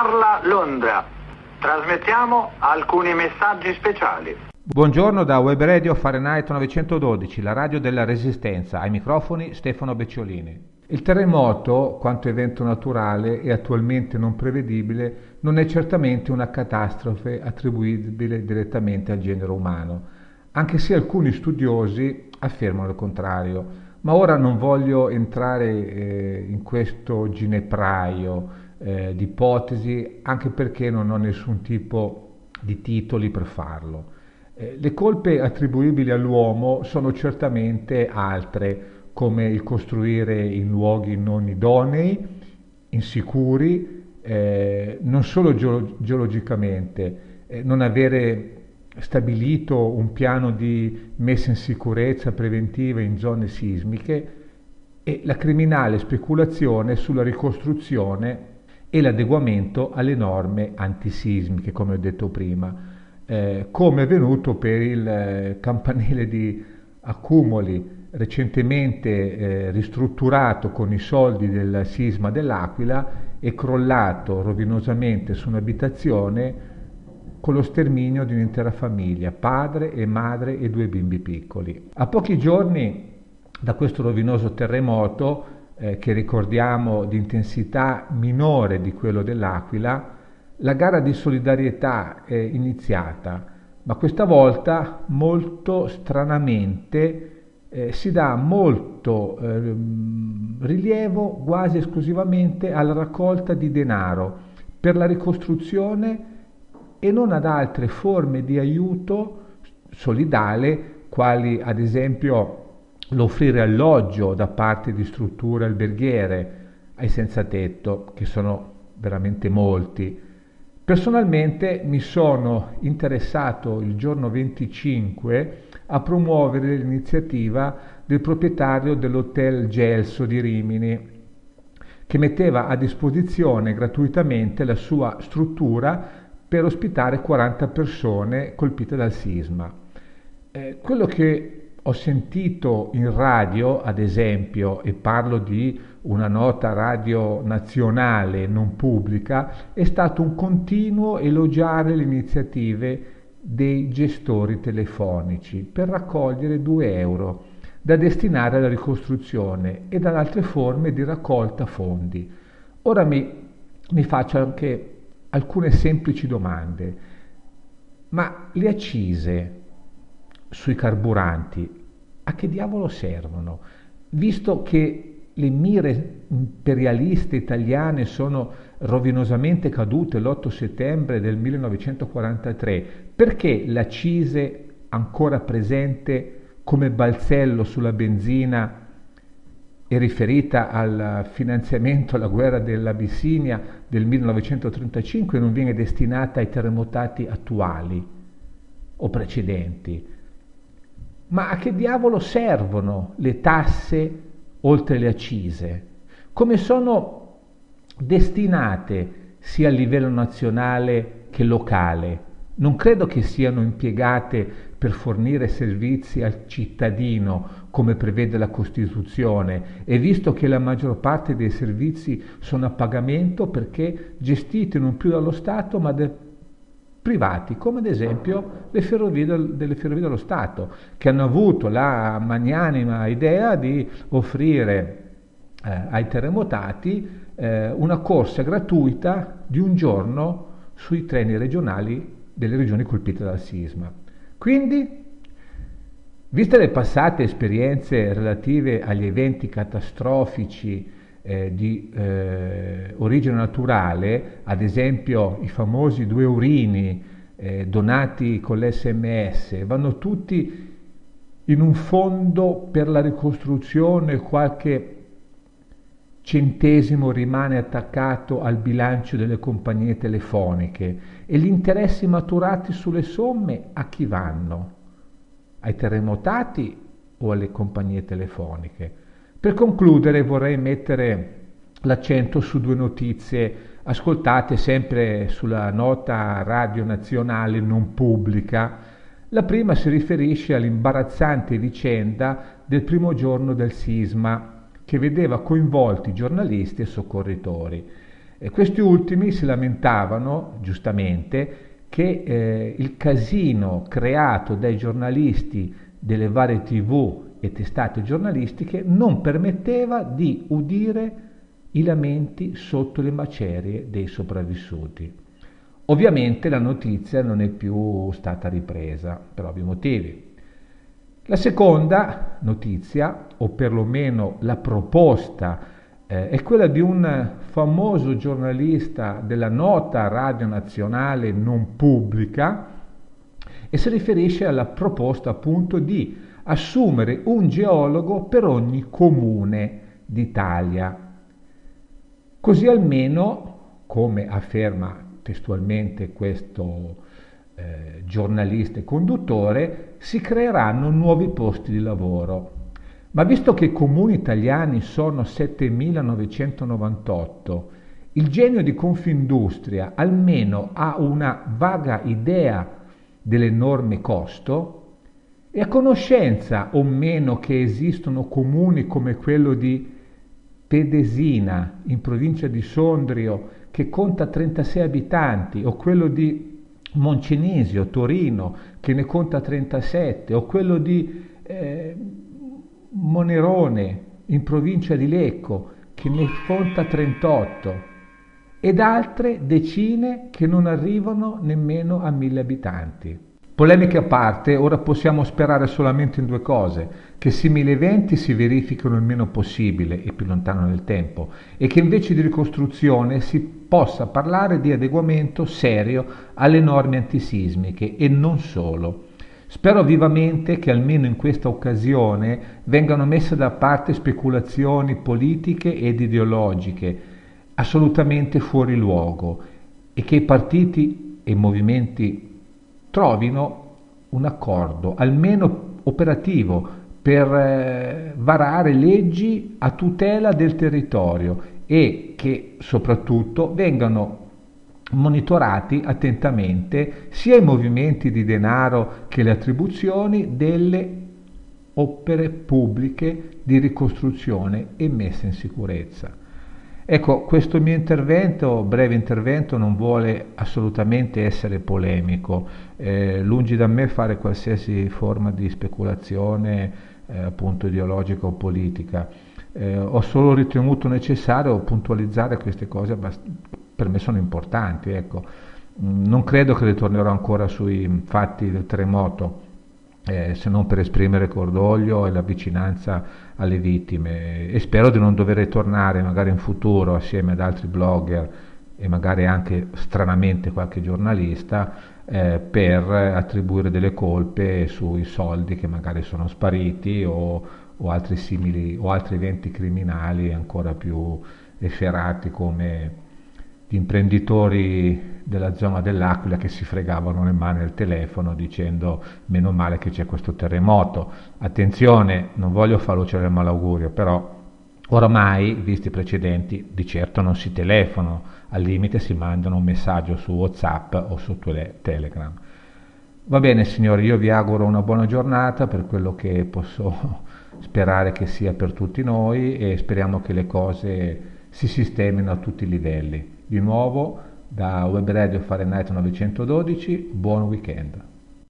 parla Londra. Trasmettiamo alcuni messaggi speciali. Buongiorno da Web Radio Fahrenheit 912, la radio della Resistenza. Ai microfoni Stefano Becciolini. Il terremoto, quanto evento naturale e attualmente non prevedibile, non è certamente una catastrofe attribuibile direttamente al genere umano, anche se alcuni studiosi affermano il contrario. Ma ora non voglio entrare eh, in questo ginepraio eh, di ipotesi, anche perché non ho nessun tipo di titoli per farlo. Eh, le colpe attribuibili all'uomo sono certamente altre, come il costruire in luoghi non idonei, insicuri, eh, non solo geolo- geologicamente, eh, non avere stabilito un piano di messa in sicurezza preventiva in zone sismiche e la criminale speculazione sulla ricostruzione e l'adeguamento alle norme antisismiche, come ho detto prima, eh, come è avvenuto per il eh, campanile di accumuli recentemente eh, ristrutturato con i soldi del sisma dell'Aquila e crollato rovinosamente su un'abitazione con lo sterminio di un'intera famiglia, padre e madre e due bimbi piccoli. A pochi giorni da questo rovinoso terremoto, eh, che ricordiamo di intensità minore di quello dell'Aquila, la gara di solidarietà è iniziata, ma questa volta molto stranamente eh, si dà molto eh, rilievo quasi esclusivamente alla raccolta di denaro per la ricostruzione e non ad altre forme di aiuto solidale, quali ad esempio l'offrire alloggio da parte di strutture alberghiere ai senza tetto, che sono veramente molti. Personalmente mi sono interessato il giorno 25 a promuovere l'iniziativa del proprietario dell'hotel Gelso di Rimini, che metteva a disposizione gratuitamente la sua struttura per ospitare 40 persone colpite dal sisma. Eh, quello che ho sentito in radio, ad esempio, e parlo di una nota radio nazionale non pubblica, è stato un continuo elogiare le iniziative dei gestori telefonici per raccogliere 2 euro da destinare alla ricostruzione e ad altre forme di raccolta fondi. Ora mi, mi faccio anche alcune semplici domande. Ma le accise sui carburanti a che diavolo servono? Visto che le mire imperialiste italiane sono rovinosamente cadute l'8 settembre del 1943, perché la CISE ancora presente come balzello sulla benzina è riferita al finanziamento alla guerra dell'Abissinia del 1935 non viene destinata ai terremotati attuali o precedenti. Ma a che diavolo servono le tasse oltre le accise? Come sono destinate sia a livello nazionale che locale. Non credo che siano impiegate per fornire servizi al cittadino come prevede la Costituzione e visto che la maggior parte dei servizi sono a pagamento perché gestiti non più dallo Stato ma da privati, come ad esempio le ferrovie del, delle ferrovie dello Stato, che hanno avuto la magnanima idea di offrire eh, ai terremotati eh, una corsa gratuita di un giorno sui treni regionali delle regioni colpite dal sisma. Quindi, viste le passate esperienze relative agli eventi catastrofici eh, di eh, origine naturale, ad esempio i famosi due urini eh, donati con l'SMS, vanno tutti in un fondo per la ricostruzione, qualche centesimo rimane attaccato al bilancio delle compagnie telefoniche e gli interessi maturati sulle somme a chi vanno? Ai terremotati o alle compagnie telefoniche? Per concludere vorrei mettere l'accento su due notizie ascoltate sempre sulla nota radio nazionale non pubblica. La prima si riferisce all'imbarazzante vicenda del primo giorno del sisma che vedeva coinvolti giornalisti e soccorritori. E questi ultimi si lamentavano, giustamente, che eh, il casino creato dai giornalisti delle varie tv e testate giornalistiche non permetteva di udire i lamenti sotto le macerie dei sopravvissuti. Ovviamente la notizia non è più stata ripresa per ovvi motivi. La seconda notizia, o perlomeno la proposta, eh, è quella di un famoso giornalista della nota radio nazionale non pubblica e si riferisce alla proposta appunto di assumere un geologo per ogni comune d'Italia. Così almeno, come afferma testualmente questo eh, giornalista e conduttore, si creeranno nuovi posti di lavoro. Ma visto che i comuni italiani sono 7.998, il genio di Confindustria almeno ha una vaga idea dell'enorme costo, è a conoscenza o meno che esistono comuni come quello di Pedesina, in provincia di Sondrio, che conta 36 abitanti, o quello di Moncenisio, Torino, che ne conta 37, o quello di eh, Monerone, in provincia di Lecco, che ne conta 38, ed altre decine che non arrivano nemmeno a mille abitanti. Polemiche a parte, ora possiamo sperare solamente in due cose, che simili eventi si verifichino il meno possibile e più lontano nel tempo e che invece di ricostruzione si possa parlare di adeguamento serio alle norme antisismiche e non solo. Spero vivamente che almeno in questa occasione vengano messe da parte speculazioni politiche ed ideologiche assolutamente fuori luogo e che i partiti e i movimenti trovino un accordo, almeno operativo, per eh, varare leggi a tutela del territorio e che soprattutto vengano monitorati attentamente sia i movimenti di denaro che le attribuzioni delle opere pubbliche di ricostruzione e messa in sicurezza. Ecco, questo mio intervento, breve intervento, non vuole assolutamente essere polemico, eh, lungi da me fare qualsiasi forma di speculazione eh, appunto ideologica o politica. Eh, ho solo ritenuto necessario puntualizzare queste cose, per me sono importanti. Ecco. Mm, non credo che ritornerò ancora sui fatti del terremoto, eh, se non per esprimere cordoglio e la vicinanza alle vittime. E spero di non dover ritornare magari in futuro assieme ad altri blogger e magari anche stranamente qualche giornalista eh, per attribuire delle colpe sui soldi che magari sono spariti o, o altri simili o altri eventi criminali ancora più efferati come gli imprenditori della zona dell'Aquila che si fregavano le mani al telefono dicendo meno male che c'è questo terremoto. Attenzione, non voglio far lucere il malaugurio, però oramai, visti i precedenti, di certo non si telefonano, al limite si mandano un messaggio su WhatsApp o su Telegram. Va bene signori, io vi auguro una buona giornata per quello che posso sperare che sia per tutti noi e speriamo che le cose si sistemino a tutti i livelli. Di nuovo da Web Radio Fahrenheit 912, buon weekend.